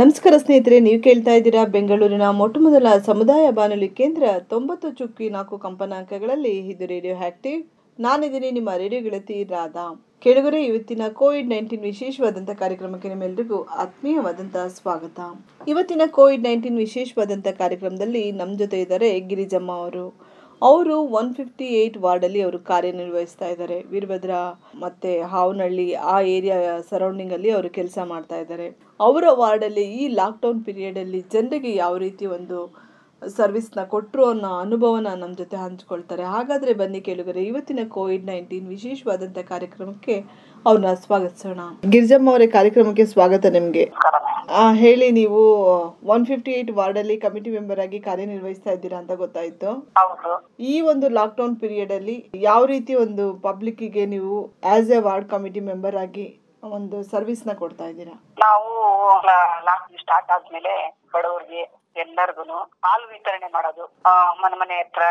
ನಮಸ್ಕಾರ ಸ್ನೇಹಿತರೆ, ನೀವು ಕೇಳ್ತಾ ಇದ್ದೀರಾ ಬೆಂಗಳೂರಿನ ಮೊಟ್ಟಮೊದಲ ಸಮುದಾಯ ಬಾನುಲಿ ಕೇಂದ್ರ ತೊಂಬತ್ತು ಚುಕ್ಕಿ ನಾಲ್ಕು ಕಂಪನಾಂಕಗಳಲ್ಲಿ ಇದು ರೇಡಿಯೋ ಆಕ್ಟಿವ್. ನಾನಿದ್ದೀನಿ ನಿಮ್ಮ ರೇಡಿಯೋ ಗೆಳತಿ ರಾಧಾ. ಕೆಳಗರೆ, ಇವತ್ತಿನ ಕೋವಿಡ್ ನೈನ್ಟೀನ್ ವಿಶೇಷವಾದಂಥ ಕಾರ್ಯಕ್ರಮಕ್ಕೆ ನಿಮ್ಮೆಲ್ಲರಿಗೂ ಆತ್ಮೀಯವಾದಂತಹ ಸ್ವಾಗತ. ಇವತ್ತಿನ ಕೋವಿಡ್ ನೈನ್ಟೀನ್ ವಿಶೇಷವಾದಂಥ ಕಾರ್ಯಕ್ರಮದಲ್ಲಿ ನಮ್ಮ ಜೊತೆ ಇದ್ದಾರೆ ಗಿರಿಜಮ್ಮ ಅವರು. ಅವರು ಒನ್ ಫಿಫ್ಟಿ ಏಯ್ಟ್ ವಾರ್ಡಲ್ಲಿ ಅವರು ಕಾರ್ಯನಿರ್ವಹಿಸ್ತಾ ಇದ್ದಾರೆ. ವೀರಭದ್ರ ಮತ್ತು ಹಾವನಹಳ್ಳಿ ಆ ಏರಿಯಾ ಸರೌಂಡಿಂಗಲ್ಲಿ ಅವರು ಕೆಲಸ ಮಾಡ್ತಾ ಇದ್ದಾರೆ. ಅವರ ವಾರ್ಡಲ್ಲಿ ಈ ಲಾಕ್ಡೌನ್ ಪೀರಿಯಡಲ್ಲಿ ಜನರಿಗೆ ಯಾವ ರೀತಿ ಒಂದು ಸರ್ವಿಸ್ನ ಕೊಟ್ಟರು ಅನ್ನೋ ಅನುಭವನ ನಮ್ಮ ಜೊತೆ ಹಂಚ್ಕೊಳ್ತಾರೆ. ಹಾಗಾದರೆ ಬನ್ನಿ ಕೇಳುಗರೆ ಇವತ್ತಿನ ಕೋವಿಡ್ ನೈನ್ಟೀನ್ ವಿಶೇಷವಾದಂಥ ಕಾರ್ಯಕ್ರಮಕ್ಕೆ ಅವ್ರನ್ನ ಸ್ವಾಗತಿಸೋಣ. ಗಿರಿಜಮ್ಮ ಅವರೇ ಕಾರ್ಯಕ್ರಮಕ್ಕೆ ಸ್ವಾಗತ ನಿಮಗೆ. ಹೇಳಿ ನೀವು ಒನ್ ಫಿಫ್ಟಿ ಏಯ್ಟ್ ವಾರ್ಡಲ್ಲಿ ಕಮಿಟಿ ಮೆಂಬರ್ ಆಗಿ ಕಾರ್ಯನಿರ್ವಹಿಸ್ತಾ ಇದ್ದೀರಾ ಅಂತ ಗೊತ್ತಾಯ್ತು. ಈ ಒಂದು ಲಾಕ್ಡೌನ್ ಪೀರಿಯಡ್ ಅಲ್ಲಿ ಯಾವ ರೀತಿ ಒಂದು ಪಬ್ಲಿಕ್ಕಿಗೆ ನೀವು as a ward committee member ಆಗಿ ಒಂದು ಸರ್ವಿಸ್ನ ಕೊಡ್ತಾ ಇದ್ದೀರಾ? ನಾವು ಲಾಸ್ಟ್ ಸ್ಟಾರ್ಟ್ ಆದ್ಮೇಲೆ ಬಡವರಿಗೆ ಎಲ್ಲರಿಗೂ ಹಾಲು ವಿತರಣೆ ಮಾಡೋದು. ಮನೆ ಮನೆ ಹತ್ರ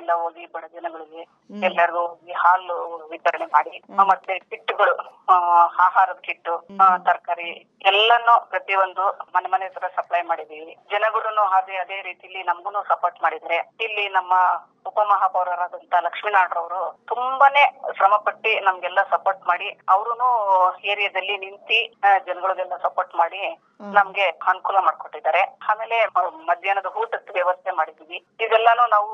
ಎಲ್ಲ ಹೋಗಿ ಬಡ ಜನಗಳಿಗೆ ಎಲ್ಲರಿಗೂ ಹೋಗಿ ಹಾಲು ವಿತರಣೆ ಮಾಡಿ ಮತ್ತೆ ಕಿಟ್ಗಳು ಆಹಾರದ ಕಿಟ್ಟು ತರಕಾರಿ ಎಲ್ಲಾನು ಪ್ರತಿಯೊಂದು ಮನೆ ಮನೆ ಹತ್ರ ಸಪ್ಲೈ ಮಾಡಿದೀವಿ. ಜನಗಳು ಅದೇ ಅದೇ ರೀತಿಲಿ ನಮ್ಗೂ ಸಪೋರ್ಟ್ ಮಾಡಿದ್ರೆ ಇಲ್ಲಿ ನಮ್ಮ ಉಪಮಹಾಪೌರರಾದಂತ ಲಕ್ಷ್ಮೀನಾಥ್ರವರು ತುಂಬಾನೇ ಶ್ರಮ ಪಟ್ಟಿ ನಮ್ಗೆಲ್ಲ ಸಪೋರ್ಟ್ ಮಾಡಿ ಅವರು ಏರಿಯಾದಲ್ಲಿ ನಿಂತಿ ಜನಗಳಿಗೆಲ್ಲ ಸಪೋರ್ಟ್ ಮಾಡಿ ನಮ್ಗೆ ಅನುಕೂಲ ಮಾಡ್ಕೊಟ್ಟಿದ್ದಾರೆ. ಆಮೇಲೆ ಮಧ್ಯಾಹ್ನದ ಊಟದ ವ್ಯವಸ್ಥೆ ಮಾಡಿದೀವಿ. ಇದೆಲ್ಲಾನು ನಾವು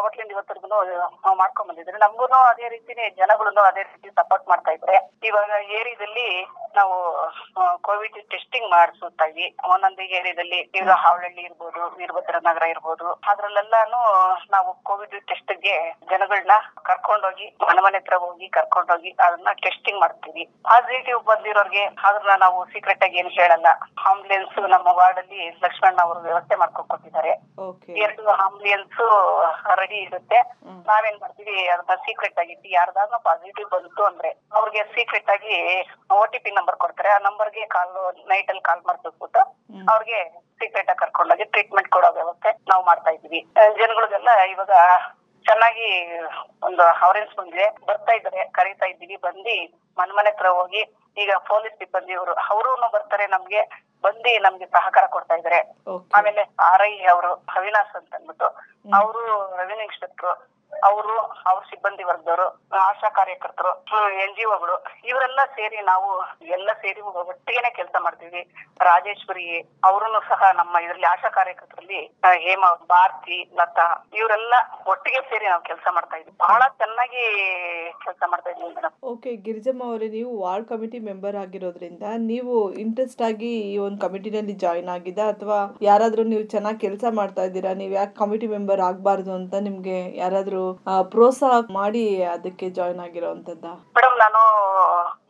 ಅವತ್ತಿಂದ ಇವತ್ತಿಗೂ ಮಾಡ್ಕೊಂಡ್ ಬಂದಿದ್ರೆ ನಮ್ಗೂನು ಅದೇ ರೀತಿನೇ ಜನಗಳನ್ನು ಅದೇ ರೀತಿ ಸಪೋರ್ಟ್ ಮಾಡ್ತಾ ಇದ್ರೆ ಇವಾಗ ಏರಿಯಾದಲ್ಲಿ ನಾವು ಕೋವಿಡ್ ಟೆಸ್ಟಿಂಗ್ ಮಾಡಿಸುತ್ತಾಗಿ ಒಂದೊಂದು ಏರಿಯಾದಲ್ಲಿ ಈಗ ಹಾವಳಹಳ್ಳಿ ಇರ್ಬೋದು ವೀರಭದ್ರ ನಗರ ಇರ್ಬೋದು ಅದ್ರಲ್ಲೆಲ್ಲಾನು ನಾವು ಕೋವಿಡ್ ಟೆಸ್ಟ್ಗೆ ಜನಗಳನ್ನ ಕರ್ಕೊಂಡೋಗಿ ಮನೆ ಮನೆ ಹತ್ರ ಹೋಗಿ ಕರ್ಕೊಂಡೋಗಿ ಅದನ್ನ ಟೆಸ್ಟಿಂಗ್ ಮಾಡ್ತೀವಿ. ಪಾಸಿಟಿವ್ ಬಂದಿರೋರ್ಗೆ ಅದನ್ನ ನಾವು ಸೀಕ್ರೆಟ್ ಆಗಿ ಏನು ಹೇಳಲ್ಲ. ಆಂಬುಲೆನ್ಸ್ ನಮ್ಮ ವಾರ್ಡ್ ಅಲ್ಲಿ ಲಕ್ಷ್ಮಣ್ ಅವರು ವ್ಯವಸ್ಥೆ ಮಾಡ್ಕೊಂಡ್ ಕೊಟ್ಟಿದ್ದಾರೆ. ಓಕೆ ಎರಡು ಆಂಬುಲೆನ್ಸ್ ರೆಡಿ ಇರುತ್ತೆ. ನಾವೇನ್ ಮಾಡ್ತೀವಿ ಅದನ್ನ ಸೀಕ್ರೆಟ್ ಆಗಿ ಯಾರ್ದಾದ್ರೂ ಪಾಸಿಟಿವ್ ಬಂತು ಅಂದ್ರೆ ಅವ್ರಿಗೆ ಸೀಕ್ರೆಟ್ ಆಗಿ ಓ ಟಿ ಪಿ ನಂಬರ್ ಕೊಡ್ತಾರೆ. ಆ ನಂಬರ್ಗೆ ಕಾಲ್ ನೈಟ್ ಅಲ್ಲಿ ಕಾಲ್ ಮಾಡ್ಬಿಟ್ಟು ಅವ್ರಿಗೆ ಸೀಕ್ರೆಟ್ ಆಗಿ ಕರ್ಕೊಂಡೋಗಿ ಟ್ರೀಟ್ಮೆಂಟ್ ಕೊಡೋ ವ್ಯವಸ್ಥೆ ನಾವು ಮಾಡ್ತಾ ಇದೀವಿ ಜನಗಳಿಗೆಲ್ಲ ಇವಾಗ ಚೆನ್ನಾಗಿ ಒಂದು ಅವರೆನ್ಸ್ ಬಂದಿದೆ. ಬರ್ತಾ ಇದ್ದಾರೆ ಕರೀತಾ ಇದ್ದೀವಿ. ಬಂದು ಮನೆ ಮನೆ ಹತ್ರ ಹೋಗಿ ಈಗ ಪೊಲೀಸ್ ಸಿಬ್ಬಂದಿ ಅವರು ಬರ್ತಾರೆ ನಮ್ಗೆ. ಬಂದು ನಮ್ಗೆ ಸಹಕಾರ ಕೊಡ್ತಾ ಇದಾರೆ ಆಮೇಲೆ ಆರ್ ಐ ಅವರು ಅವಿನಾಶ್ ಅಂತ ಅಂದ್ಬಿಟ್ಟು ಅವರು ರೆವಿನ್ಯೂ ಇನ್ಸ್ಪೆಕ್ಟರ್ ಅವರು, ಅವ್ರ ಸಿಬ್ಬಂದಿ ವರ್ಗದವರು, ಆಶಾ ಕಾರ್ಯಕರ್ತರು, ಎನ್ ಜಿ ಒಗಳು, ಇವರೆಲ್ಲ ಸೇರಿ ನಾವು ಎಲ್ಲ ಸೇರಿ ಒಟ್ಟಿಗೆನೆ ಕೆಲಸ ಮಾಡ್ತೀವಿ. ರಾಜೇಶ್ವರಿ ಅವರನ್ನು ಸಹ ನಮ್ಮ ಇದರಲ್ಲಿ ಆಶಾ ಕಾರ್ಯಕರ್ತರಲ್ಲಿ ಹೇಮಾ ಭಾರತಿ, ಲತಾ, ಇವರೆಲ್ಲ ಒಟ್ಟಿಗೆ ಸೇರಿ ನಾವು ಕೆಲಸ ಮಾಡ್ತಾ ಇದ್ವಿ. ಬಹಳ ಚೆನ್ನಾಗಿ ಕೆಲಸ ಮಾಡ್ತಾ ಇದ್ವಿ ಓಕೆ, ಗಿರಿಜಮ್ಮ ಅವರೇ, ನೀವು ವಾರ್ಡ್ ಕಮಿಟಿ ಮೆಂಬರ್ ಆಗಿರೋದ್ರಿಂದ ನೀವು ಇಂಟ್ರೆಸ್ಟ್ ಆಗಿ ಈ ಒಂದು ಕಮಿಟಿನಲ್ಲಿ ಜಾಯಿನ್ ಆಗಿದ ಅಥವಾ ಯಾರಾದ್ರೂ ನೀವು ಚೆನ್ನಾಗಿ ಕೆಲಸ ಮಾಡ್ತಾ ಇದ್ದೀರಾ? ನೀವು ಯಾಕೆ ಕಮಿಟಿ ಮೆಂಬರ್ ಆಗಬಾರ್ದು ಅಂತ ನಿಮ್ಗೆ ಯಾರಾದ್ರೂ ಆ, ಪ್ರೋತ್ಸಾಹ ಮಾಡಿ ಅದಕ್ಕೆ ಜಾಯಿನ್ ಆಗಿರುವಂತದ್ದ ಮೇಡಮ್ ನಾನು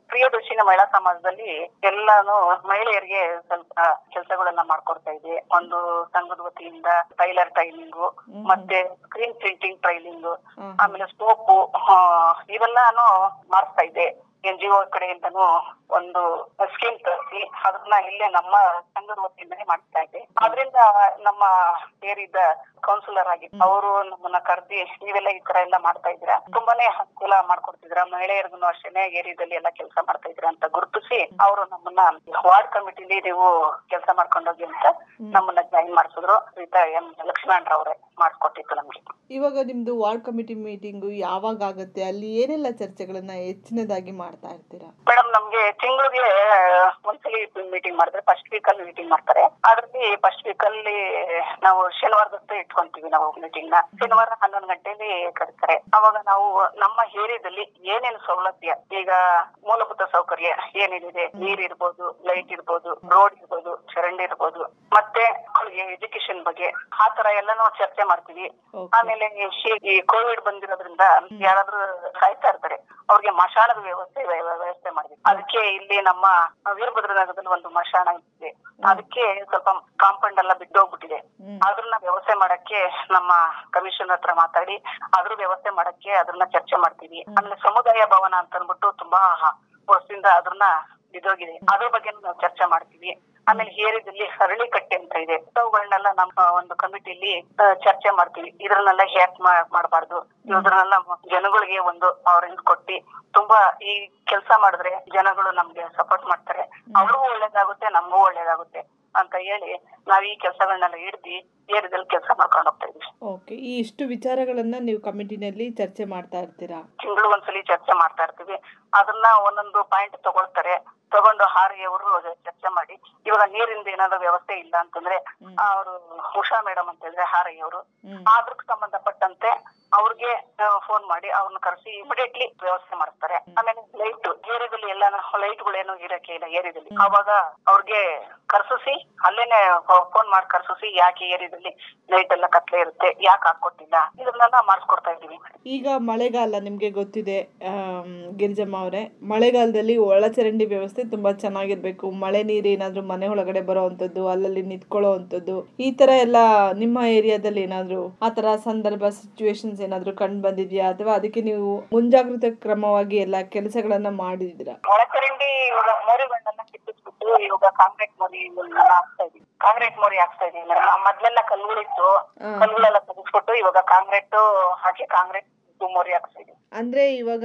ಪ್ರಿಯದರ್ಶಿನ ಮಹಿಳಾ ಸಮಾಜದಲ್ಲಿ ಎಲ್ಲಾನು ಮಹಿಳೆಯರಿಗೆ ಸ್ವಲ್ಪ ಕೆಲಸಗಳನ್ನ ಮಾಡ್ಕೊಡ್ತಾ ಇದ್ದೆ. ಒಂದು ಸಂಘದ ವತಿಯಿಂದ ಟೈಲರ್ ಟ್ರೈನಿಂಗು ಮತ್ತೆ ಸ್ಕ್ರೀನ್ ಪ್ರಿಂಟಿಂಗ್ ಟ್ರೈಲಿಂಗ್ ಆಮೇಲೆ ಸೋಪು ಇವೆಲ್ಲಾನು ಮಾಡಿಸ್ತಾ ಇದ್ದೆ. ಎನ್ ಜಿ ಒ ಕಡೆಯಿಂದನೂ ಒಂದು ಸ್ಕೀಮ್ ತರಿಸಿ ಅದನ್ನ ಇಲ್ಲೇ ನಮ್ಮ ಸಂಘದ ವತಿಯಿಂದನೇ ಮಾಡ್ತಾ ಇದ್ದೆ ಅದರಿಂದ ನಮ್ಮ ಏರಿದ ಕೌನ್ಸಿಲರ್ ಆಗಿ ಅವರು ನಮ್ಮನ್ನ ಕರೆದಿ ನೀವೆಲ್ಲ ಈ ತರ ಎಲ್ಲ ಮಾಡ್ತಾ ಇದ್ದೀರಾ? ತುಂಬಾನೇ ಅನುಕೂಲ ಮಾಡ್ಕೊಡ್ತಿದ್ರ ಮಹಿಳೆಯರಿಗೂ ಅಷ್ಟೇನೆ ಏರಿಯಾದಲ್ಲಿ ಎಲ್ಲ ಕೆಲಸ ಮಾಡ್ತಾ ಇದ್ರ ಅಂತ ಗುರುತಿಸಿ ಅವರು ನಮ್ಮನ್ನ ವಾರ್ಡ್ ಕಮಿಟಿಲಿ ನೀವು ಕೆಲಸ ಮಾಡ್ಕೊಂಡೋಗಿ ಅಂತ ನಮ್ಮನ್ನ ಜಾಯಿನ್ ಮಾಡಿಸಿದ್ರು. ರೀತಾ ಎಂ. ಲಕ್ಷ್ಮಣ್ ಅವರೇ ಮಾಡ್ಕೊಟ್ಟಿತ್ತು ನಮ್ಗೆ. ಇವಾಗ ನಿಮ್ದು ವಾರ್ಡ್ ಕಮಿಟಿ ಮೀಟಿಂಗ್ ಯಾವಾಗ ಆಗುತ್ತೆ? ಅಲ್ಲಿ ಏನೆಲ್ಲ ಚರ್ಚೆಗಳನ್ನ ಹೆಚ್ಚಿನದಾಗಿ ಮಾಡ್ತಾ ಮಾಡ್ತಾ ಇರ್ತೀರಾ? ಮೇಡಮ್ ನಮ್ಗೆ ತಿಂಗಳಿಗೆ ಒಂದ್ಸಲಿ ಮೀಟಿಂಗ್ ಮಾಡಿದ್ರೆ ಫಸ್ಟ್ ವೀಕ್ ಅಲ್ಲಿ ಮೀಟಿಂಗ್ ಮಾಡ್ತಾರೆ. ಅದ್ರಲ್ಲಿ ಫಸ್ಟ್ ವೀಕ್ ಅಲ್ಲಿ ನಾವು ಶನಿವಾರದಷ್ಟು ಇಟ್ಕೊಂತೀವಿ ನಾವು ಮೀಟಿಂಗ್ನ. ಶನಿವಾರ ಹನ್ನೊಂದು ಗಂಟೆಲಿ ಕರೀತಾರೆ. ಅವಾಗ ನಾವು ನಮ್ಮ ಏರಿಯಾದಲ್ಲಿ ಏನೇನು ಸೌಲಭ್ಯ ಈಗ ಮೂಲಭೂತ ಸೌಕರ್ಯ ಏನೇನಿದೆ ನೀರ್ ಇರ್ಬೋದು ಲೈಟ್ ಇರ್ಬೋದು ರೋಡ್ ಇರ್ಬೋದು ಚರಂಡಿ ಇರ್ಬೋದು ಮತ್ತೆ ಮಕ್ಕಳಿಗೆ ಎಜುಕೇಶನ್ ಬಗ್ಗೆ ಆ ತರ ಎಲ್ಲಾನು ಚರ್ಚೆ ಮಾಡ್ತೀವಿ. ಆಮೇಲೆ ಈ ಈ ಕೋವಿಡ್ ಬಂದಿರೋದ್ರಿಂದ ಯಾರಾದ್ರೂ ಸಾಯ್ತಾ ಇರ್ತಾರೆ. ಅವ್ರಿಗೆ ಮಶಾನದ ವ್ಯವಸ್ಥೆ ವ್ಯವಸ್ಥೆ ಮಾಡಿದ್ವಿ ಅದಕ್ಕೆ ಇಲ್ಲಿ ನಮ್ಮ ವೀರಭದ್ರ ನಗರದಲ್ಲಿ ಒಂದು ಮಶಾನ ಇದೆ. ಅದಕ್ಕೆ ಸ್ವಲ್ಪ ಕಾಂಪೌಂಡ್ ಎಲ್ಲ ಬಿದ್ದೋಗ್ಬಿಟ್ಟಿದೆ. ಅದ್ರನ್ನ ವ್ಯವಸ್ಥೆ ಮಾಡಕ್ಕೆ ನಮ್ಮ ಕಮಿಷನ್ ಹತ್ರ ಮಾತಾಡಿ ಅದ್ರ ವ್ಯವಸ್ಥೆ ಮಾಡಕ್ಕೆ ಅದನ್ನ ಚರ್ಚೆ ಮಾಡ್ತೀವಿ. ಆಮೇಲೆ ಸಮುದಾಯ ಭವನ ಅಂತ ಅಂದ್ಬಿಟ್ಟು ತುಂಬಾ ವರ್ಷದಿಂದ ಅದನ್ನ ಬಿದ್ದೋಗಿದೆ. ಅದ್ರ ಬಗ್ಗೆ ನಾವು ಚರ್ಚೆ ಮಾಡ್ತೀವಿ. ಆಮೇಲೆ ಹೇರಿದಲ್ಲಿ ಹರಳಿ ಕಟ್ಟೆ ಅಂತ ಇದೆ. ಅವುಗಳನ್ನೆಲ್ಲ ನಮ್ಮ ಒಂದು ಕಮಿಟಿಲಿ ಚರ್ಚೆ ಮಾಡ್ತೀವಿ. ಇದ್ರನ್ನೆಲ್ಲ ಹ್ಯಾಕ್ ಮಾಡಬಾರ್ದು? ಇದ್ರನ್ನೆಲ್ಲ ಜನಗಳಿಗೆ ಒಂದು ಅವ್ರಿಂದ ಕೊಟ್ಟಿ ತುಂಬಾ ಈ ಕೆಲಸ ಮಾಡಿದ್ರೆ ಜನಗಳು ನಮ್ಗೆ ಸಪೋರ್ಟ್ ಮಾಡ್ತಾರೆ. ಅವ್ರಿಗೂ ಒಳ್ಳೇದಾಗುತ್ತೆ ನಮಗೂ ಒಳ್ಳೇದಾಗುತ್ತೆ ಅಂತ ಹೇಳಿ ನಾವ್ ಈ ಕೆಲಸಗಳನ್ನೆಲ್ಲ ಹಿಡ್ದಿ ಏರಿದಲ್ಲಿ ಕೆಲಸ ಮಾಡ್ಕೊಂಡು ಹೋಗ್ತಾ ಇದೀವಿ. ಓಕೆ ಈ ಇಷ್ಟು ವಿಚಾರಗಳನ್ನ ನೀವು ಕಮಿಟಿನಲ್ಲಿ ಚರ್ಚೆ ಮಾಡ್ತಾ ಇರ್ತೀರಾ? ತಿಂಗಳು ಒಂದ್ಸಲಿ ಚರ್ಚೆ ಮಾಡ್ತಾ ಇರ್ತೀವಿ. ಅದನ್ನ ಒಂದೊಂದು ಪಾಯಿಂಟ್ ತಗೊಳ್ತಾರೆ. ತಗೊಂಡು ಹಾರಿ ಅವರು ಚರ್ಚೆ ಮಾಡಿ ಇವಾಗ ನೀರಿಂದ ಏನಾದ್ರು ವ್ಯವಸ್ಥೆ ಇಲ್ಲ ಅಂತಂದ್ರೆ ಅವರು ಉಷಾ ಮೇಡಮ್ ಅಂತ ಹೇಳಿದ್ರೆ ಹಾರಯ್ಯ ಅವರು ಹ್ಮ್. ಅದ್ರಕ್ಕೆ ಸಂಬಂಧಪಟ್ಟಂತೆ ಅವ್ರಿಗೆ ಫೋನ್ ಮಾಡಿ ಅವ್ರನ್ನ ಕರೆಸಿ ಇಮಿಡಿಯೇಟ್ಲಿ ವ್ಯವಸ್ಥೆ ಮಾಡ್ತಾರೆ. ಆಮೇಲೆ ಲೈಟ್ ಏರಿಯಾದಲ್ಲಿ ಎಲ್ಲ ಲೈಟ್ಗಳೇನು ಇರಕ್ಕೆ ಇಲ್ಲ ಏರಿಯಾದಲ್ಲಿ ಅವಾಗ ಅವ್ರಿಗೆ ಕರ್ಸಿಸಿ ಅಲ್ಲೇನೆ ಫೋನ್ ಮಾಡಿ ಕರ್ಸಿಸಿ ಯಾಕೆ ಏರಿಯಾದಲ್ಲಿ ಲೈಟ್ ಎಲ್ಲ ಕತ್ಲೆ ಇರುತ್ತೆ ಯಾಕೆ ಹಾಕೊಟ್ಟಿಲ್ಲ ಇದನ್ನೆಲ್ಲ ಮಾಡಿಸ್ಕೊಡ್ತಾ ಇದೀವಿ ಈಗ ಮಳೆಗಾಲ ನಿಮ್ಗೆ ಗೊತ್ತಿದೆ ಗಿರಿಜಮ್ಮ ಅವರೇ. ಮಳೆಗಾಲದಲ್ಲಿ ಒಳಚರಂಡಿ ವ್ಯವಸ್ಥೆ ತುಂಬಾ ಚೆನ್ನಾಗಿರ್ಬೇಕು. ಮಳೆ ನೀರು ಏನಾದ್ರೂ ಮನೆ ಒಳಗಡೆ ಬರುವಂತದ್ದು ಅಲ್ಲಲ್ಲಿ ನಿಂತ್ಕೊಳ್ಳೋ ಈ ತರ ಎಲ್ಲ ನಿಮ್ಮ ಏರಿಯಾದಲ್ಲಿ ಏನಾದ್ರು ಆತರ ತರ ಸಂದರ್ಭ ಸಿಚುವೇಶನ್ಸ್ ಏನಾದ್ರೂ ಕಂಡು ಬಂದಿದ್ಯಾ? ಅಥವಾ ಅದಕ್ಕೆ ನೀವು ಮುಂಜಾಗ್ರತೆ ಕ್ರಮವಾಗಿ ಎಲ್ಲ ಕೆಲಸಗಳನ್ನ ಮಾಡಿದಿರಾ ಒಳಚರಂಡಿ ಇವಾಗ ಕಿತ್ತಿಸ್ಬಿಟ್ಟು ಇವಾಗ ಕಾಂಕ್ರೀಟ್ ಮೋರಿ ಹಾಕ್ತಾ ಇದೀವಿ ಕಾಂಕ್ರೀಟ್ ಮೋರಿ ಹಾಕ್ತಾ ಇದೀವಿ ಮೇಡಮ್ ಮೊದ್ಲೆಲ್ಲ ಕಲ್ಲುಗಳಿತ್ತು. ಕಲ್ಲುಗಳೆಲ್ಲ ತೆಗೆಸ್ಬಿಟ್ಟು ಇವಾಗ ಕಾಂಕ್ರೀಟ್ ಹಾಕಿ ಕಾಂಕ್ರೀಟ್ ಮೋರಿ ಹಾಕ್ತಾ ಇದೀವಿ ಅಂದ್ರೆ ಇವಾಗ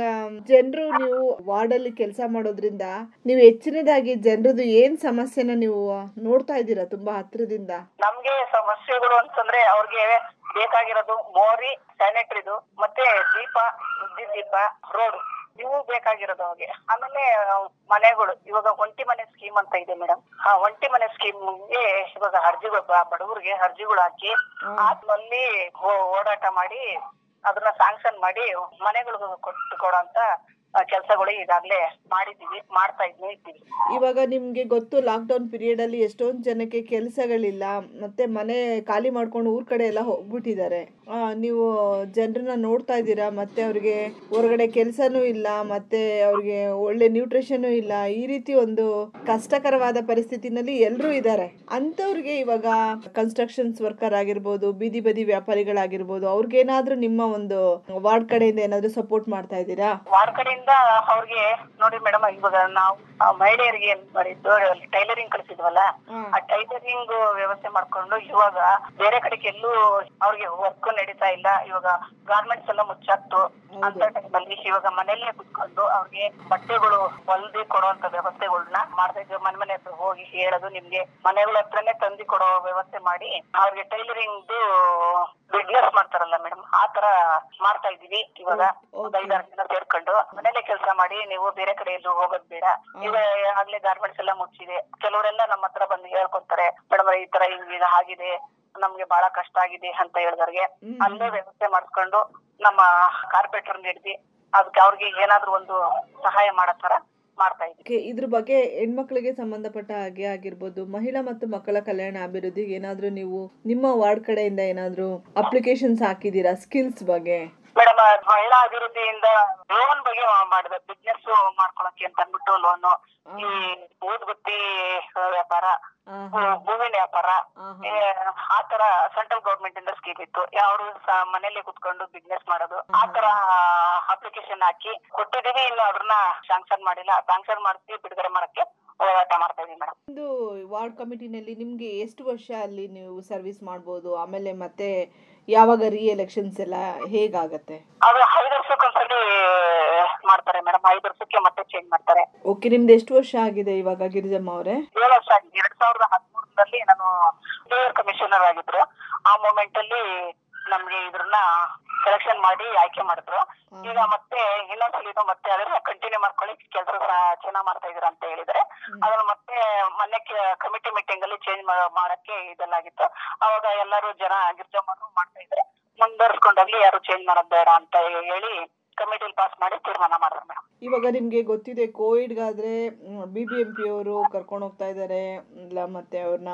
ಜನರು ನೀವು ವಾರ್ಡ್ ಅಲ್ಲಿ ಕೆಲಸ ಮಾಡೋದ್ರಿಂದ ನೀವು ಹೆಚ್ಚಿನದಾಗಿ ಜನರದು ಏನ್ ಸಮಸ್ಯೆನ ನೀವು ನೋಡ್ತಾ ಇದ್ದೀರಾ ತುಂಬಾ ಹತ್ರದಿಂದ? ನಮ್ಗೆ ಸಮಸ್ಯೆಗಳು ಅಂತಂದ್ರೆ ಅವ್ರಿಗೆ ಬೇಕಾಗಿರೋದು ಮೋರಿ ಸ್ಯಾನಿಟ್ರಿದು ಮತ್ತೆ ದೀಪ ವಿದ್ಯುತ್ ದೀಪ ರೋಡ್ ಇವು ಬೇಕಾಗಿರೋದು ಅವ್ರಿಗೆ ಆಮೇಲೆ ಮನೆಗಳು. ಇವಾಗ ಒಂಟಿ ಮನೆ ಸ್ಕೀಮ್ ಅಂತ ಇದೆ ಮೇಡಮ್ ಆ ಒಂಟಿ ಮನೆ ಸ್ಕೀಮ್ಗೆ ಇವಾಗ ಅರ್ಜಿಗಳು ಬಡವರಿಗೆ ಅರ್ಜಿಗಳು ಹಾಕಿ ಆತ್ಮಲ್ಲಿ ಓಡಾಟ ಮಾಡಿ ಅದನ್ನ ಸ್ಯಾಂಕ್ಷನ್ ಮಾಡಿ ಮನೆಗಳು ಕೊಟ್ಟು ಕೊಡೋ ಅಂತ ಕೆಲಸಗಳು ಈಗಾಗಲೇ ಮಾಡಿದೀವಿ ಮಾಡ್ತಾ ಇದ್ದೀವಿ. ಇವಾಗ ನಿಮ್ಗೆ ಗೊತ್ತು ಲಾಕ್ಡೌನ್ ಪೀರಿಯಡ್ ಅಲ್ಲಿ ಎಷ್ಟೊಂದ್ ಜನಕ್ಕೆ ಕೆಲಸಗಳಿಲ್ಲ, ಮತ್ತೆ ಮನೆ ಖಾಲಿ ಮಾಡ್ಕೊಂಡು ಊರ್ ಕಡೆ ಎಲ್ಲ ಹೋಗ್ಬಿಟ್ಟಿದ್ದಾರೆ. ನೀವು ಜನರನ್ನ ನೋಡ್ತಾ ಇದ್ದೀರಾ? ಮತ್ತೆ ಅವ್ರಿಗೆ ಹೊರಗಡೆ ಕೆಲಸನೂ ಇಲ್ಲ ಮತ್ತೆ ಅವ್ರಿಗೆ ಒಳ್ಳೆ ನ್ಯೂಟ್ರಿಷನ್ ಇಲ್ಲ. ಈ ರೀತಿ ಒಂದು ಕಷ್ಟಕರವಾದ ಪರಿಸ್ಥಿತಿನಲ್ಲಿ ಎಲ್ಲರೂ ಇದ್ದಾರೆ. ಅಂತವ್ರಿಗೆ ಇವಾಗ ಕನ್ಸ್ಟ್ರಕ್ಷನ್ಸ್ ವರ್ಕರ್ ಆಗಿರ್ಬೋದು ಬೀದಿ ಬದಿ ವ್ಯಾಪಾರಿಗಳಾಗಿರ್ಬೋದು ಅವ್ರಿಗೇನಾದ್ರೂ ನಿಮ್ಮ ಒಂದು ವಾರ್ಡ್ ಕಡೆಯಿಂದ ಏನಾದ್ರೂ ಸಪೋರ್ಟ್ ಮಾಡ್ತಾ ಇದ್ದೀರಾ? ವಾರ್ಡ್ ಕಡೆಯಿಂದ ಅವ್ರಿಗೆ ನೋಡಿ ಮೇಡಮ್ ಇವಾಗ ನಾವು ಮಹಿಳೆಯರಿಗೆ ಏನ್ ಮಾಡಿದ್ದು ಟೈಲರಿಂಗ್ ಕಳಿಸಿದ್ವಲ್ಲ ಆ ಟೈಲರಿಂಗ್ ವ್ಯವಸ್ಥೆ ಮಾಡ್ಕೊಂಡು ಇವಾಗ ಬೇರೆ ಕಡೆಗೆ ಎಲ್ಲೂ ಅವ್ರಿಗೆ ವರ್ಕ್ ನಡೀತಾ ಇಲ್ಲ. ಇವಾಗ ಗಾರ್ಮೆಂಟ್ಸ್ ಎಲ್ಲ ಮುಚ್ಚಾಕ್ತು. ಅಂತ ಟೈಮಲ್ಲಿ ಇವಾಗ ಮನೆಯಲ್ಲೇ ಕುತ್ಕೊಂಡು ಅವ್ರಿಗೆ ಬಟ್ಟೆಗಳು ಹೊಲ್ದಿ ಕೊಡುವಂತ ವ್ಯವಸ್ಥೆಗಳನ್ನ ಮಾಡ್ತಾ ಇದ್ವಿ. ಮನೆ ಮನೆ ಹತ್ರ ಹೋಗಿ ಹೇಳೋದು ನಿಮ್ಗೆ ಮನೆಗಳ ಹತ್ರನೇ ತಂದಿ ಕೊಡೋ ವ್ಯವಸ್ಥೆ ಮಾಡಿ ಅವ್ರಿಗೆ ಟೈಲರಿಂಗ್ ಬಿಸ್ನೆಸ್ ಮಾಡ್ತಾರಲ್ಲ ಮೇಡಮ್ ಆ ತರ ಮಾಡ್ತಾ ಇದೀವಿ ಇವಾಗ ಒಂದ್ ಐದಾರು ಜನ ಸೇರ್ಕೊಂಡು ಮನೇಲೆ ಕೆಲಸ ಮಾಡಿ ನೀವು ಬೇರೆ ಕಡೆ ಎಲ್ಲೂ ಹೋಗೋದ್ ಬೇಡ. ಈಗ ಆಗ್ಲೇ ಗಾರ್ಮೆಂಟ್ಸ್ ಎಲ್ಲ ಮುಚ್ಚಿದೆ. ಕೆಲವರೆಲ್ಲ ನಮ್ಮ ಹತ್ರ ಬಂದು ಹೇಳ್ಕೊಂತಾರೆ ಮೇಡಮ್ ಈ ತರ ಹಿಂಗ ಆಗಿದೆ ನಮ್ಗೆ ಬಹಳ ಕಷ್ಟ ಆಗಿದೆ ಅಂತ ಹೇಳಿದವ್ರಿಗೆ. ಅಲ್ಲೇ ವ್ಯವಸ್ಥೆ ಮಾಡ್ಕೊಂಡು ನಮ್ಮ ಕಾರ್ಪೊರೇಟರ್ ಹಿಡ್ದಿ ಅದಕ್ಕೆ ಅವ್ರಿಗೆ ಏನಾದ್ರೂ ಒಂದು ಸಹಾಯ ಮಾಡೋ ತರ ಮಾಡ್ತಾ ಇದೀವಿ ಇದ್ರ ಬಗ್ಗೆ ಹೆಣ್ಮಕ್ಳಿಗೆ ಸಂಬಂಧಪಟ್ಟ ಹಾಗೆ ಆಗಿರ್ಬೋದು ಮಹಿಳಾ ಮತ್ತು ಮಕ್ಕಳ ಕಲ್ಯಾಣ ಅಭಿವೃದ್ಧಿಗೆ ಏನಾದ್ರೂ ನೀವು ನಿಮ್ಮ ವಾರ್ಡ್ ಕಡೆಯಿಂದ ಏನಾದ್ರೂ ಅಪ್ಲಿಕೇಶನ್ಸ್ ಹಾಕಿದೀರಾ ಸ್ಕಿಲ್ಸ್ ಬಗ್ಗೆ? ಮೇಡಮ್ ಮಹಿಳಾ ಅಭಿವೃದ್ಧಿಯಿಂದ ಲೋನ್ ಬಗ್ಗೆ ಮಾಡಿದೆ. ಬಿಸ್ನೆಸ್ ಮಾಡ್ಕೊಳಕ್ಕೆ ಅಂತ ಅಂದ್ಬಿಟ್ಟು ಲೋನ್ ಈ ಊದ್ಗುತ್ತಿ ವ್ಯಾಪಾರ. ಹೂವಿನ ವ್ಯಾಪಾರ. ಆತರ ಸೆಂಟ್ರಲ್ ಗೌರ್ಮೆಂಟ್ ಇಂದ ಸ್ಕೀಮ್ ಇತ್ತು. ಯಾರು ಮನೇಲಿ ಕುತ್ಕೊಂಡು ಬಿಸ್ನೆಸ್ ಮಾಡೋದು. ಆತರ ತರ ಅಪ್ಲಿಕೇಶನ್ ಹಾಕಿ ಕೊಟ್ಟಿದೀವಿ ಇನ್ನು ಅದನ್ನ ಶಾಂಕ್ಷನ್ ಮಾಡಿಲ್ಲ. ಶಾಂಕ್ಷನ್ ಮಾಡಿಸಿ ಬಿಡುಗಡೆ ಮಾಡಕ್ಕೆ ಹೋರಾಟ ಮಾಡ್ತಾ ಇದೀವಿ ಮೇಡಮ್ ಇದು ವಾರ್ಡ್ ಕಮಿಟಿನಲ್ಲಿ ನಿಮ್ಗೆ ಎಷ್ಟು ವರ್ಷ ಅಲ್ಲಿ ನೀವು ಸರ್ವಿಸ್ ಮಾಡ್ಬೋದು? ಆಮೇಲೆ ಮತ್ತೆ ಯಾವಾಗ ರೀ ಎಲೆಕ್ಷನ್ಸ್ ಎಲ್ಲ ಹೇಗಾಗತ್ತೆ? ಅದು ಐದು ವರ್ಷಕ್ಕೊಂದ್ಸಲಿ ಮಾಡ್ತಾರೆ ಮೇಡಮ್. ಐದು ವರ್ಷಕ್ಕೆ ಮತ್ತೆ ಚೇಂಜ್ ಮಾಡ್ತಾರೆ. ಓಕೆ ನಿಮ್ದು ಎಷ್ಟು ವರ್ಷ ಆಗಿದೆ ಇವಾಗ ಗಿರಿಜಮ್ಮ ಅವರೇ? ಏಳು ವರ್ಷ ಆಗಿದೆ. ಎರಡ್ ಸಾವಿರದ ಹದಿಮೂರರಲ್ಲಿ ನಾನು ಮೇಯರ್ ಕಮಿಷನರ್ ಆಗಿದ್ರು. ಆ ಮೂಮೆಂಟ್ ಅಲ್ಲಿ ನಮ್ಗೆ ಇದ್ರನ್ನ ಸೆಲೆಕ್ಷನ್ ಮಾಡಿ ಆಯ್ಕೆ ಮಾಡಿದ್ರು. ಈಗ ಮತ್ತೆ ಇನ್ನೊಂದ್ಸಲ ಇದು ಮತ್ತೆ ಅದನ್ನ ಕಂಟಿನ್ಯೂ ಮಾಡ್ಕೊಳ್ಳಿ ಕೆಲಸ ಚೆನ್ನಾಗ್ ಮಾಡ್ತಾ ಇದೀರ ಅಂತ ಹೇಳಿದ್ರೆ. ಅದನ್ನ ಮತ್ತೆ ಮೊನ್ನೆ ಕಮಿಟಿ ಮೀಟಿಂಗ್ ಅಲ್ಲಿ ಚೇಂಜ್ ಮಾಡಕ್ಕೆ ಇದೆಲ್ಲಾಗಿತ್ತು. ಅವಾಗ ಎಲ್ಲರೂ ಜನ ಗಿರ್ಜಮ್ಮರು ಮಾಡ್ತಾ ಇದ್ರೆ. ಮುಂದುವರ್ಸ್ಕೊಂಡಾಗ್ಲಿ ಯಾರು ಚೇಂಜ್ ಮಾಡೋದ್ ಬೇಡ ಅಂತ ಹೇಳಿ ಕಮಿಟಿಲಿ ಪಾಸ್ ಮಾಡಿ ತೀರ್ಮಾನ ಮಾಡಿದ್ರು ಮೇಡಮ್. ಇವಾಗ ನಿಮ್ಗೆ ಗೊತ್ತಿದೆ ಕೋವಿಡ್ಗಾದ್ರೆ ಬಿ ಬಿ ಎಂ ಪಿ ಅವರು ಕರ್ಕೊಂಡು ಹೋಗ್ತಾ ಇದ್ದಾರೆ ಇಲ್ಲ ಮತ್ತೆ ಅವ್ರನ್ನ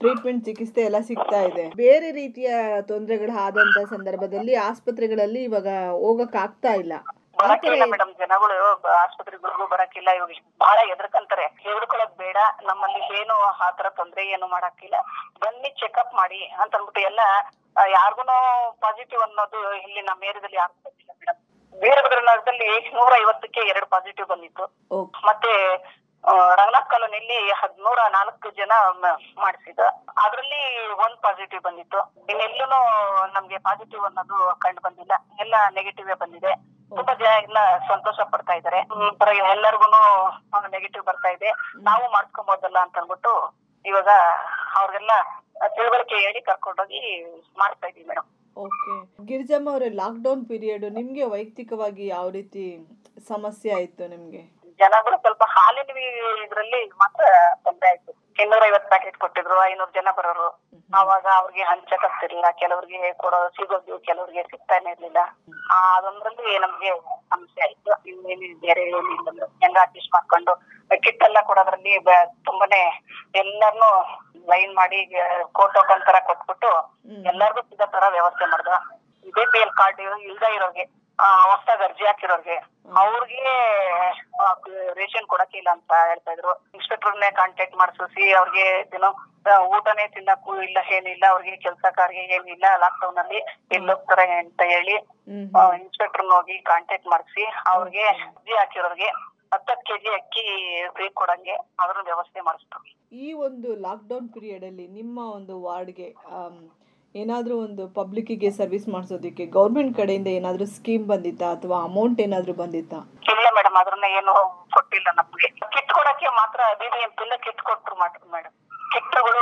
ಟ್ರೀಟ್ಮೆಂಟ್ ಚಿಕಿತ್ಸೆ ಎಲ್ಲ ಸಿಗ್ತಾ ಇದೆ. ಬೇರೆ ರೀತಿಯ ತೊಂದರೆಗಳು ಆದಂತ ಸಂದರ್ಭದಲ್ಲಿ ಆಸ್ಪತ್ರೆಗಳಲ್ಲಿ ಇವಾಗ ಹೋಗಕ್ ಆಗ್ತಾ ಇಲ್ಲ ಬರಕ್ಕಿಲ್ಲ ಮೇಡಮ್ ಜನಗಳು ಆಸ್ಪತ್ರೆಗಳಿಗೂ ಬರಕಿಲ್ಲ ಇವಾಗ ಬಹಳ ಎದ್ರಕಂತಾರೆ ಹೇಳ್ಕೊಳಕ್ ಬೇಡ. ನಮ್ಮಲ್ಲಿ ಏನು ಆತರ ತೊಂದ್ರೆ ಏನು ಮಾಡಕ್ಕಿಲ್ಲ. ಬನ್ನಿ ಚೆಕಪ್ ಮಾಡಿ ಅಂತ ಅಂದ್ಬಿಟ್ಟು ಎಲ್ಲ ಯಾರಿಗೂ ಪಾಸಿಟಿವ್ ಅನ್ನೋದು ಇಲ್ಲಿ ನಮ್ಮ ಏರಿಯಾದಲ್ಲಿ ಆಗ್ತಾ ಬಂದಿಲ್ಲ ಮೇಡಮ್ ವೀರಭದ್ರ ನಗರದಲ್ಲಿ ನೂರ ಐವತ್ತಕ್ಕೆ ಎರಡು ಪಾಸಿಟಿವ್ ಬಂದಿತ್ತು. ಮತ್ತೆ ರಂಗನಾಥ್ ಕಾಲೋನಿಯಲ್ಲಿ ಹದಿನೂರ ನಾಲ್ಕು ಜನ ಮಾಡಿಸಿದ ಅದ್ರಲ್ಲಿ ಒಂದ್ ಪಾಸಿಟಿವ್ ಬಂದಿತ್ತು. ಇನ್ನೆಲ್ಲೂ ನಮ್ಗೆ ಪಾಸಿಟಿವ್ ಅನ್ನೋದು ಕಂಡು ಬಂದಿಲ್ಲ. ಎಲ್ಲ ನೆಗೆಟಿವ್ ಬಂದಿದೆ. ತುಂಬಾ ಜನ ಎಲ್ಲ ಸಂತೋಷ ಪಡ್ತಾ ಇದಾರೆ ಎಲ್ಲರಿಗೂ ನೆಗೆಟಿವ್ ಬರ್ತಾ ಇದೆ. ನಾವು ಮಾಡ್ಕೊಬೋದಲ್ಲ ಅಂತ ಅನ್ಬಿಟ್ಟು ಇವಾಗ ಅವ್ರಿಗೆಲ್ಲ ತಿಳುವಳಿಕೆ ಹೇಳಿ ಕರ್ಕೊಂಡೋಗಿ ಮಾಡ್ತಾ ಇದೀವಿ ಮೇಡಮ್ ಓಕೆ. ಗಿರಿಜಮ್ಮ ಅವರೇ ಲಾಕ್ಡೌನ್ ಪೀರಿಯಡ್ ನಿಮ್ಗೆ ವೈಯಕ್ತಿಕವಾಗಿ ಯಾವ ರೀತಿ ಸಮಸ್ಯೆ ಆಯ್ತು ನಿಮ್ಗೆ? ಜನಗಳು ಸ್ವಲ್ಪ ಹಾಲಿನ ಇದ್ರಲ್ಲಿ ಮಾತ್ರ ತೊಂದರೆ ಆಯ್ತು. ಇನ್ನೂರ ಐವತ್ ಪ್ಯಾಕೆಟ್ ಕೊಟ್ಟಿದ್ರು ಐನೂರು ಜನ ಬರೋರು. ಅವಾಗ ಅವ್ರಿಗೆ ಹಂಚಕ್ ಆಗ್ತಿರ್ಲಿಲ್ಲ ಕೆಲವ್ರಿಗೆ ಕೊಡೋ ಸಿಗೋದು ಕೆಲವ್ರಿಗೆ ಸಿಗ್ತಾನೆ ಇರ್ಲಿಲ್ಲ. ಆ, ಅದೊಂದ್ರಲ್ಲಿ ನಮ್ಗೆ ಸಮಸ್ಯೆ ಆಯ್ತು. ಇನ್ನೇನು ಬೇರೆ ಏನಿಲ್ಲ ಹೆಂಗ ಅಡ್ಜಸ್ಟ್ ಮಾಡ್ಕೊಂಡು ಕಿಟ್ ಎಲ್ಲ ಕೊಡೋದ್ರಲ್ಲಿ ತುಂಬಾನೇ ಎಲ್ಲಾರ್ನು ಲೈನ್ ಮಾಡಿ ಕೋಟ್ ತರ ಕೊಟ್ಬಿಟ್ಟು ಎಲ್ಲಾರ್ಗು ಸಿಗೋ ತರ ವ್ಯವಸ್ಥೆ ಮಾಡ್ದ. ಇದೇ ಪಿ ಎಲ್ ಕಾರ್ಡ್ ಇಲ್ದ ಇರೋರ್ಗೆ. ಹೊಸದಾಗಿ ಅರ್ಜಿ ಹಾಕಿರೋರ್ಗೆ ಅವ್ರಿಗೆ ರೇಷನ್ ಕೊಡಕ್ಕೆ ಇಲ್ಲ ಅಂತ ಹೇಳ್ತಾ ಇದ್ರು. ಇನ್ಸ್ಪೆಕ್ಟರ್ನೇ ಕಾಂಟ್ಯಾಕ್ಟ್ ಮಾಡಿಸಿ ಅವ್ರಿಗೆ ಏನೋ ಊಟನೇ ತಿನ್ನಕ್ಕೂ ಇಲ್ಲ ಏನಿಲ್ಲ ಅವ್ರಿಗೆ ಕೆಲ್ಸಕಾರ್ಗೆ ಏನಿಲ್ಲ ಲಾಕ್ಡೌನ್ ಅಲ್ಲಿ ಎಲ್ಲಿ ಹೋಗ್ತಾರೆ ಅಂತ ಹೇಳಿ ಇನ್ಸ್ಪೆಕ್ಟರ್ ಹೋಗಿ ಕಾಂಟ್ಯಾಕ್ಟ್ ಮಾಡಿಸಿ ಅವ್ರಿಗೆ ಅರ್ಜಿ ಹಾಕಿರೋರ್ಗೆ ಹತ್ತತ್ತು ಕೆಜಿ ಅಕ್ಕಿ ಫ್ರೀ ಕೊಡಂಗೆ ಅದ್ರ ವ್ಯವಸ್ಥೆ ಮಾಡಿಸ್ತು. ಈ ಒಂದು ಲಾಕ್ಡೌನ್ ಪೀರಿಯಡ್ ಅಲ್ಲಿ ನಿಮ್ಮ ಒಂದು ವಾರ್ಡ್ಗೆ ಏನಾದರೂ ಒಂದು ಪಬ್ಲಿಕ್ಕಿಗೆ ಸರ್ವಿಸ್ ಮಾಡಿಸೋದಕ್ಕೆ ಗೌರ್ಮೆಂಟ್ ಕಡೆಯಿಂದ ಏನಾದರೂ ಸ್ಕೀಮ್ ಬಂದಿತ್ತಾ ಅಥವಾ ಅಮೌಂಟ್ ಏನಾದರೂ ಬಂದಿತ್ತಾ? ಇಲ್ಲ ಮೇಡಮ್ ಅದನ್ನ ಏನು ಕೊಟ್ಟಿಲ್ಲ ನಮಗೆ. ಕಿಟ್ ಕೊಡಕ್ಕೆ ಮಾತ್ರ ಬಿ ಬಿ ಎಂ ಕಿಟ್ ಕೊಟ್ರು ಮೇಡಮ್ ಕಿಟ್ಗಳು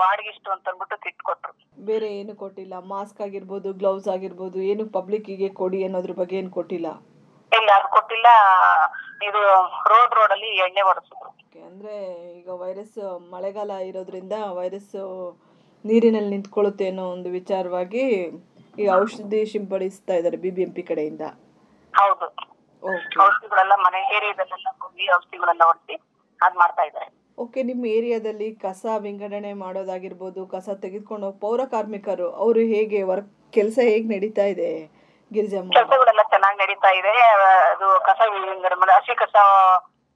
ವಾರ್ಡ್ಗೆ ಇಷ್ಟು ಅಂತ ಅಂದ್ಬಿಟ್ಟು ಕಿಟ್ ಕೊಟ್ರು ಬೇರೆ ಏನು ಕೊಟ್ಟಿಲ್ಲ? ಮಾಸ್ಕ್ ಆಗಿರ್ಬೋದು ಗ್ಲೌಸ್ ಆಗಿರ್ಬೋದು ಏನು ಪಬ್ಲಿಕ್ಕಿಗೆ ಕೊಡಿ ಅನ್ನೋದ್ರ ಬಗ್ಗೆ ಏನು ಕೊಟ್ಟಿಲ್ಲ? ಇಲ್ಲ ಅದು ಕೊಟ್ಟಿಲ್ಲ. ಇದು ರೋಡ್ ರೋಡ್ ಅಲ್ಲಿ ಎಣ್ಣೆ ಹೊಡೆಸಿದ್ರು ಓಕೆ ಈಗ ವೈರಸ್ ಮಳೆಗಾಲ ಇರೋದ್ರಿಂದ ವೈರಸ್ ನೀರಿನಲ್ಲಿ ನಿಂತ್ಕೊಳ್ಳುತ್ತೆ ಅನ್ನೋ ಒಂದು ವಿಚಾರವಾಗಿ ಈ ಔಷಧಿ ಸಿಂಪಡಿಸ್ತಾ ಇದ್ದಾರೆ ಬಿ ಬಿ ಎಂ ಪಿ ಕಡೆಯಿಂದ. ಹೌದು. ಓಕೆ ಔಷಧಿಗಳೆಲ್ಲ ಮನೆ ಏರಿಯಾದಲ್ಲೆಲ್ಲ ಹೋಗಿ ಔಷಧಿಗಳೆಲ್ಲ ಹೊಡಿಸಿ ಅದ್ ಮಾಡ್ತಾ ಇದ್ದಾರೆ. ಓಕೆ ನಿಮ್ಮ ಏರಿಯಾದಲ್ಲಿ ಕಸ ವಿಂಗಡಣೆ ಮಾಡೋದಾಗಿರ್ಬೋದು ಕಸ ತೆಗೆದುಕೊಂಡು ಹೋಗಿ ಪೌರ ಕಾರ್ಮಿಕರು ಅವರು ಹೇಗೆ ವರ್ಕ್ ಕೆಲಸ ಹೇಗೆ ನಡೀತಾ ಇದೆ ಗಿರಿಜಮ್ಮ ಕೆಲಸಗಳೆಲ್ಲ ಚೆನ್ನಾಗಿ ನಡೀತಾ ಇದೆ. ಅದು ಕಸ ವಿಂಗಡಣೆ ಹಸಿ ಕಸ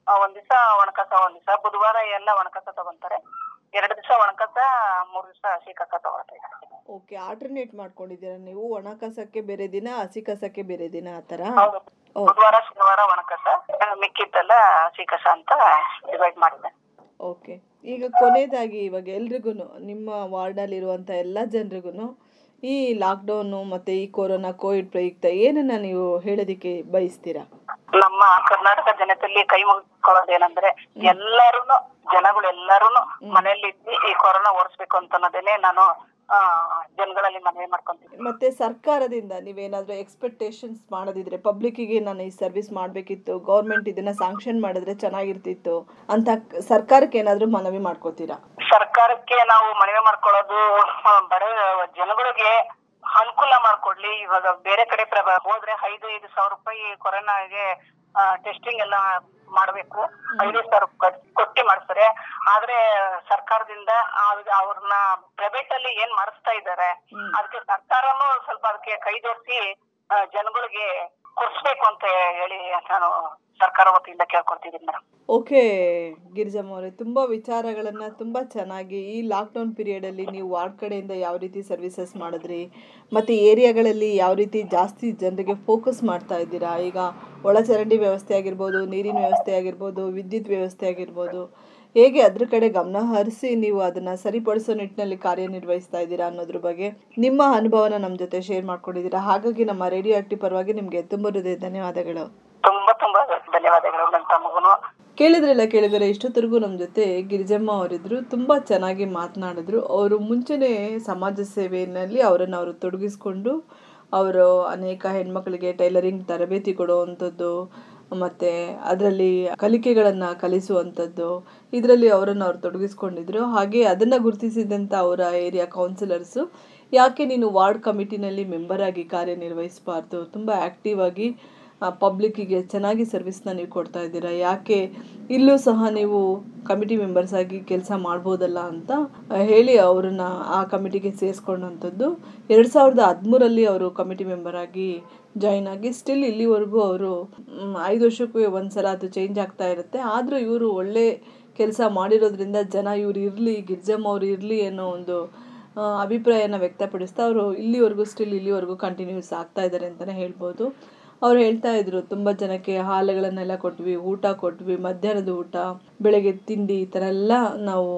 ಒಂದ್ ದಿವಸ ಒಣಕಸ ಒಂದ್ ದಿವಸ ಬುಧವಾರ ಎಲ್ಲ ಒಣಕಸ ತಗೊಂತಾರೆ. ಎರಡು ದಿವಸ ಒಣಕಸ ಮೂರು ದಿವಸ ಹಸಿ ಕಸ ತಗೊಳ್ತೀವಿ. ಓಕೆ ಆಲ್ಟರ್ನೇಟ್ ಮಾಡ್ಕೊಂಡಿದ್ದೀರಾ ನೀವು? ಒಣ ಕಸಕ್ಕೆ ಬೇರೆ ದಿನ ಹಸಿ ಕಸಕ್ಕೆ ಬೇರೆ ದಿನ ಆತರ ಥರ? ಹೌದು. ಬುಧವಾರ ಶನಿವಾರ ಒಣಕಸ ಮಿಕ್ಕಿದ್ದೆಲ್ಲ ಹಸಿ ಕಸ ಅಂತ ಡಿವೈಡ್ ಮಾಡಿದೆ. ಓಕೆ ಈಗ ಕೊನೆಯದಾಗಿ ಇವಾಗ ಎಲ್ರಿಗೂ ನಿಮ್ಮ ವಾರ್ಡಲ್ಲಿರುವಂಥ ಎಲ್ಲಾ ಜನರಿಗೂ ಈ ಲಾಕ್ ಡೌನ್ ಮತ್ತೆ ಈ ಕೊರೋನಾ ಕೋವಿಡ್ ಪ್ರಯುಕ್ತ ಏನನ್ನ ನೀವು ಹೇಳೋದಕ್ಕೆ ಬಯಸ್ತೀರಾ? ನಮ್ಮ ಕರ್ನಾಟಕ ಜನತೆಯಲ್ಲಿ ಕೈ ಮುಗಿಕೊಳ್ಳೋದೇನಂದ್ರೆ ಎಲ್ಲಾರುನು ಜನಗಳು ಎಲ್ಲಾರುನು ಮನೆಯಲ್ಲಿ ಇದ್ದು ಈ ಕೊರೋನಾ ಓಡಿಸ್ಬೇಕು ಅಂತ ಅನ್ನೋದೇನೆ ನಾನು ಜನಗಳಲ್ಲಿ ಮನವಿ ಮಾಡ್ಕೊಂತೀನಿ. ಮತ್ತೆ ಸರ್ಕಾರದಿಂದ ನೀವೇನಾದ್ರೂ ಎಕ್ಸ್ಪೆಕ್ಟೇಷನ್ಸ್ ಮಾಡೋದಿದ್ರೆ ಪಬ್ಲಿಕ್ಕಿಗೆ ನಾನು ಈ ಸರ್ವಿಸ್ ಮಾಡಬೇಕಿತ್ತು ಗೌರ್ಮೆಂಟ್ ಇದನ್ನ ಸ್ಯಾಂಕ್ಷನ್ ಮಾಡಿದ್ರೆ ಚೆನ್ನಾಗಿರ್ತಿತ್ತು ಅಂತ ಸರ್ಕಾರಕ್ಕೆ ಏನಾದ್ರೂ ಮನವಿ ಮಾಡ್ಕೋತೀರಾ? ಸರ್ಕಾರಕ್ಕೆ ನಾವು ಮನವಿ ಮಾಡ್ಕೊಳ್ಳೋದು ಬರೋ ಬಡ ಜನಗಳಿಗೆ ಅನುಕೂಲ ಮಾಡ್ಕೊಡ್ಲಿ. ಇವಾಗ ಬೇರೆ ಕಡೆ ಹೋದ್ರೆ ಐದು ಐದು ಸಾವಿರ ರೂಪಾಯಿ ಕೊರೋನಾಗೆ ಟೆಸ್ಟಿಂಗ್ ಎಲ್ಲ ಮಾಡ್ಬೇಕು. ಐದು ಸಾವಿರ ಕೊಟ್ಟಿ ಮಾಡಿಸ್ತಾರೆ ಆದ್ರೆ ಸರ್ಕಾರದಿಂದ ಅವ್ರ್- ಅವ್ರನ್ನ ಪ್ರೈವೇಟ್ ಅಲ್ಲಿ ಏನ್ ಮಾಡಿಸ್ತಾ ಇದ್ದಾರೆ ಅದಕ್ಕೆ ಸರ್ಕಾರನು ಸ್ವಲ್ಪ ಅದಕ್ಕೆ ಕೈ ಜೋಡಿಸಿ ಜನಗಳಿಗೆ ಕೊಡ್ಸ್ಬೇಕು ಅಂತ ಹೇಳಿ ನಾನು ಸರ್ಕಾರ ವತಿಯಿಂದ ಕೇಳ್ಕೊಳ್ತಿದ್ದೀನಿ ಮೇಡಮ್. ಓಕೆ ಗಿರಿಜಮ್ಮ ಅವರೇ ತುಂಬಾ ವಿಚಾರಗಳನ್ನ ತುಂಬಾ ಚೆನ್ನಾಗಿ ಈ ಲಾಕ್ಡೌನ್ ಪೀರಿಯಡಲ್ಲಿ ನೀವು ವಾರ್ಡ್ ಕಡೆಯಿಂದ ಯಾವ ರೀತಿ ಸರ್ವಿಸಸ್ ಮಾಡಿದ್ರಿ ಮತ್ತು ಏರಿಯಾಗಳಲ್ಲಿ ಯಾವ ರೀತಿ ಜಾಸ್ತಿ ಜನರಿಗೆ ಫೋಕಸ್ ಮಾಡ್ತಾ ಇದ್ದೀರಾ? ಈಗ ಒಳಚರಂಡಿ ವ್ಯವಸ್ಥೆ ಆಗಿರ್ಬೋದು, ನೀರಿನ ವ್ಯವಸ್ಥೆ ಆಗಿರ್ಬೋದು, ವಿದ್ಯುತ್ ವ್ಯವಸ್ಥೆ ಆಗಿರ್ಬೋದು, ಹೇಗೆ ಅದ್ರ ಕಡೆ ಗಮನ ಹರಿಸಿ ನೀವು ಅದನ್ನು ಸರಿಪಡಿಸೋ ನಿಟ್ಟಿನಲ್ಲಿ ಕಾರ್ಯನಿರ್ವಹಿಸ್ತಾ ಇದ್ದೀರಾ ಅನ್ನೋದ್ರ ಬಗ್ಗೆ ನಿಮ್ಮ ಅನುಭವನ ನಮ್ಮ ಜೊತೆ ಶೇರ್ ಮಾಡ್ಕೊಂಡಿದ್ದೀರಾ. ಹಾಗಾಗಿ ನಮ್ಮ ರೇಡಿಯೋ ಆಕ್ಟಿವ್ ಪರವಾಗಿ ನಿಮಗೆ ತುಂಬ ಹೃದಯ ಧನ್ಯವಾದಗಳು. ತುಂಬಾ ತುಂಬಾ ಧನ್ಯವಾದಗಳು ನನ್ನ ಕೇಳಿದ್ರಲ್ಲ ಕೇಳಿದರೆ, ಇಷ್ಟೊತ್ತರೆಗೂ ನಮ್ಮ ಜೊತೆ ಗಿರಿಜಮ್ಮ ಅವರಿದ್ದರು ತುಂಬ ಚೆನ್ನಾಗಿ ಮಾತನಾಡಿದ್ರು. ಅವರು ಮುಂಚೆನೇ ಸಮಾಜ ಸೇವೆಯಲ್ಲಿ ಅವರನ್ನು ಅವರು ತೊಡಗಿಸ್ಕೊಂಡು ಅವರು ಅನೇಕ ಹೆಣ್ಮಕ್ಳಿಗೆ ಟೈಲರಿಂಗ್ ತರಬೇತಿ ಕೊಡುವಂಥದ್ದು, ಮತ್ತು ಅದರಲ್ಲಿ ಕಲಿಕೆಗಳನ್ನು ಕಲಿಸುವಂಥದ್ದು, ಇದರಲ್ಲಿ ಅವರನ್ನು ಅವ್ರು ತೊಡಗಿಸ್ಕೊಂಡಿದ್ರು. ಹಾಗೆ ಅದನ್ನು ಗುರುತಿಸಿದಂಥ ಅವರ ಏರಿಯಾ ಕೌನ್ಸಿಲರ್ಸು, ಯಾಕೆ ನೀನು ವಾರ್ಡ್ ಕಮಿಟಿನಲ್ಲಿ ಮೆಂಬರಾಗಿ ಕಾರ್ಯನಿರ್ವಹಿಸಬಾರ್ದು? ತುಂಬ ಆ್ಯಕ್ಟಿವ್ ಆಗಿ ಪಬ್ಲಿಕ್ಕಿಗೆ ಚೆನ್ನಾಗಿ ಸರ್ವಿಸ್ನ ನೀವು ಕೊಡ್ತಾ ಇದ್ದೀರಾ? ಯಾಕೆ ಇಲ್ಲೂ ಸಹ ನೀವು ಕಮಿಟಿ ಮೆಂಬರ್ಸ್ ಆಗಿ ಕೆಲಸ ಮಾಡ್ಬೋದಲ್ಲ ಅಂತ ಹೇಳಿ ಅವರನ್ನ ಆ ಕಮಿಟಿಗೆ ಸೇರಿಸ್ಕೊಂಡಂಥದ್ದು. ಎರಡು ಸಾವಿರದ ಹದಿಮೂರಲ್ಲಿ ಅವರು ಕಮಿಟಿ ಮೆಂಬರ್ ಆಗಿ ಜಾಯಿನ್ ಆಗಿ ಸ್ಟಿಲ್ ಇಲ್ಲಿವರೆಗೂ ಅವರು ಐದು ವರ್ಷಕ್ಕೂ ಒಂದ್ಸಲ ಅದು ಚೇಂಜ್ ಆಗ್ತಾ ಇರುತ್ತೆ. ಆದರೂ ಇವರು ಒಳ್ಳೆ ಕೆಲಸ ಮಾಡಿರೋದ್ರಿಂದ ಜನ ಇವ್ರು ಇರಲಿ, ಗಿರ್ಜಮ್ಮ ಅವ್ರು ಇರಲಿ ಅನ್ನೋ ಒಂದು ಅಭಿಪ್ರಾಯನ ವ್ಯಕ್ತಪಡಿಸ್ತಾ ಅವರು ಇಲ್ಲಿವರೆಗೂ ಸ್ಟಿಲ್ ಇಲ್ಲಿವರೆಗೂ ಕಂಟಿನ್ಯೂಸ್ ಆಗ್ತಾ ಇದ್ದಾರೆ ಅಂತಲೇ ಹೇಳ್ಬೋದು. ಅವ್ರು ಹೇಳ್ತಾ ಇದ್ರು, ತುಂಬ ಜನಕ್ಕೆ ಹಾಲುಗಳನ್ನೆಲ್ಲ ಕೊಟ್ವಿ, ಊಟ ಕೊಟ್ವಿ, ಮಧ್ಯಾಹ್ನದ ಊಟ, ಬೆಳಗ್ಗೆ ತಿಂಡಿ ಈ ಥರ ಎಲ್ಲ ನಾವು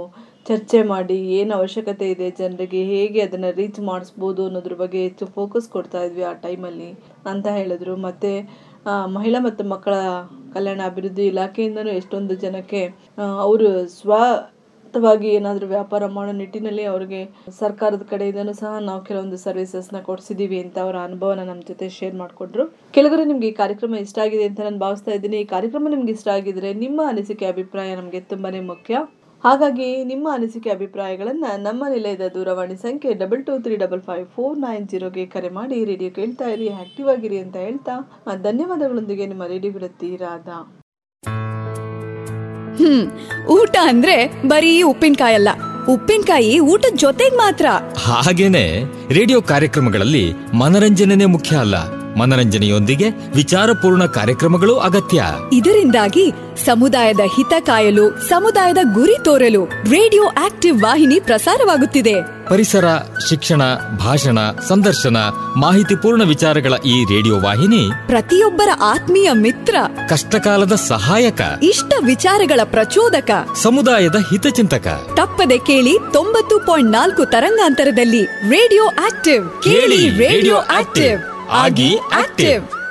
ಚರ್ಚೆ ಮಾಡಿ ಏನು ಅವಶ್ಯಕತೆ ಇದೆ ಜನರಿಗೆ, ಹೇಗೆ ಅದನ್ನು ರೀಚ್ ಮಾಡಿಸ್ಬೋದು ಅನ್ನೋದ್ರ ಬಗ್ಗೆ ಹೆಚ್ಚು ಫೋಕಸ್ ಕೊಡ್ತಾ ಇದ್ವಿ ಆ ಟೈಮಲ್ಲಿ ಅಂತ ಹೇಳಿದ್ರು. ಮತ್ತು ಮಹಿಳಾ ಮತ್ತು ಮಕ್ಕಳ ಕಲ್ಯಾಣ ಅಭಿವೃದ್ಧಿ ಇಲಾಖೆಯಿಂದನೂ ಎಷ್ಟೊಂದು ಜನಕ್ಕೆ ಅವರು ಅವರು ಸ್ವಂತವಾಗಿ ಏನಾದರೂ ವ್ಯಾಪಾರ ಮಾಡೋ ನಿಟ್ಟಿನಲ್ಲಿ ಅವ್ರಿಗೆ ಸರ್ಕಾರದ ಕಡೆಯಿಂದನೂ ಸಹ ನಾವು ಕೆಲವೊಂದು ಸರ್ವಿಸಸ್ನ ಕೊಡಿಸಿದ್ದೀವಿ ಅಂತ ಅವರ ಅನುಭವನ ನಮ್ಮ ಜೊತೆ ಶೇರ್ ಮಾಡಿಕೊಟ್ರು ಕೆಲವರು ನಿಮಗೆ ಈ ಕಾರ್ಯಕ್ರಮ ಇಷ್ಟ ಆಗಿದೆ ಅಂತ ನಾನು ಭಾವಿಸ್ತಾ ಇದ್ದೀನಿ. ಈ ಕಾರ್ಯಕ್ರಮ ನಿಮ್ಗೆ ಇಷ್ಟ ಆಗಿದ್ರೆ ನಿಮ್ಮ ಅನಿಸಿಕೆ ಅಭಿಪ್ರಾಯ ನಮಗೆ ತುಂಬಾನೇ ಮುಖ್ಯ. ಹಾಗಾಗಿ ನಿಮ್ಮ ಅನಿಸಿಕೆ ಅಭಿಪ್ರಾಯಗಳನ್ನು ನಮ್ಮ ನಿಲಯದ ದೂರವಾಣಿ ಸಂಖ್ಯೆ double two three double five four nine ಜೀರೋಗೆ ಕರೆ ಮಾಡಿ ರೇಡಿಯೋ ಕೇಳ್ತಾ ಇರಿ ಆಕ್ಟಿವ್ ಆಗಿರಿ ಅಂತ ಹೇಳ್ತಾ ಧನ್ಯವಾದಗಳೊಂದಿಗೆ ನಿಮ್ಮ ರೇಡಿಯೋ ಬಿಡುತ್ತೀರಾದ ಹ್ಮ್ ಊಟ ಅಂದ್ರೆ ಬರೀ ಉಪ್ಪಿನಕಾಯಿ ಅಲ್ಲ. ಉಪ್ಪಿನಕಾಯಿ ಊಟದ ಜೊತೆಗ್ ಮಾತ್ರ. ಹಾಗೇನೆ ರೇಡಿಯೋ ಕಾರ್ಯಕ್ರಮಗಳಲ್ಲಿ ಮನರಂಜನೆ ಮುಖ್ಯ ಅಲ್ಲ. ಮನರಂಜನೆಯೊಂದಿಗೆ ವಿಚಾರಪೂರ್ಣ ಕಾರ್ಯಕ್ರಮಗಳು ಅಗತ್ಯ. ಇದರಿಂದಾಗಿ ಸಮುದಾಯದ ಹಿತ ಕಾಯಲು ಸಮುದಾಯದ ಗುರಿ ತೋರಲು ರೇಡಿಯೋ ಆಕ್ಟಿವ್ ವಾಹಿನಿ ಪ್ರಸಾರವಾಗುತ್ತಿದೆ. ಪರಿಸರ ಶಿಕ್ಷಣ ಭಾಷಣ ಸಂದರ್ಶನ ಮಾಹಿತಿಪೂರ್ಣ ವಿಚಾರಗಳ ಈ ರೇಡಿಯೋ ವಾಹಿನಿ ಪ್ರತಿಯೊಬ್ಬರ ಆತ್ಮೀಯ ಮಿತ್ರ ಕಷ್ಟಕಾಲದ ಸಹಾಯಕ ಇಷ್ಟ ವಿಚಾರಗಳ ಪ್ರಚೋದಕ ಸಮುದಾಯದ ಹಿತಚಿಂತಕ. ತಪ್ಪದೆ ಕೇಳಿ ತೊಂಬತ್ತು ಪಾಯಿಂಟ್ ನಾಲ್ಕು ತರಂಗಾಂತರದಲ್ಲಿ ರೇಡಿಯೋ ಆಕ್ಟಿವ್. ಕೇಳಿ ರೇಡಿಯೋ ಆಕ್ಟಿವ್. ಆಗಿ ಆಕ್ಟಿವ್.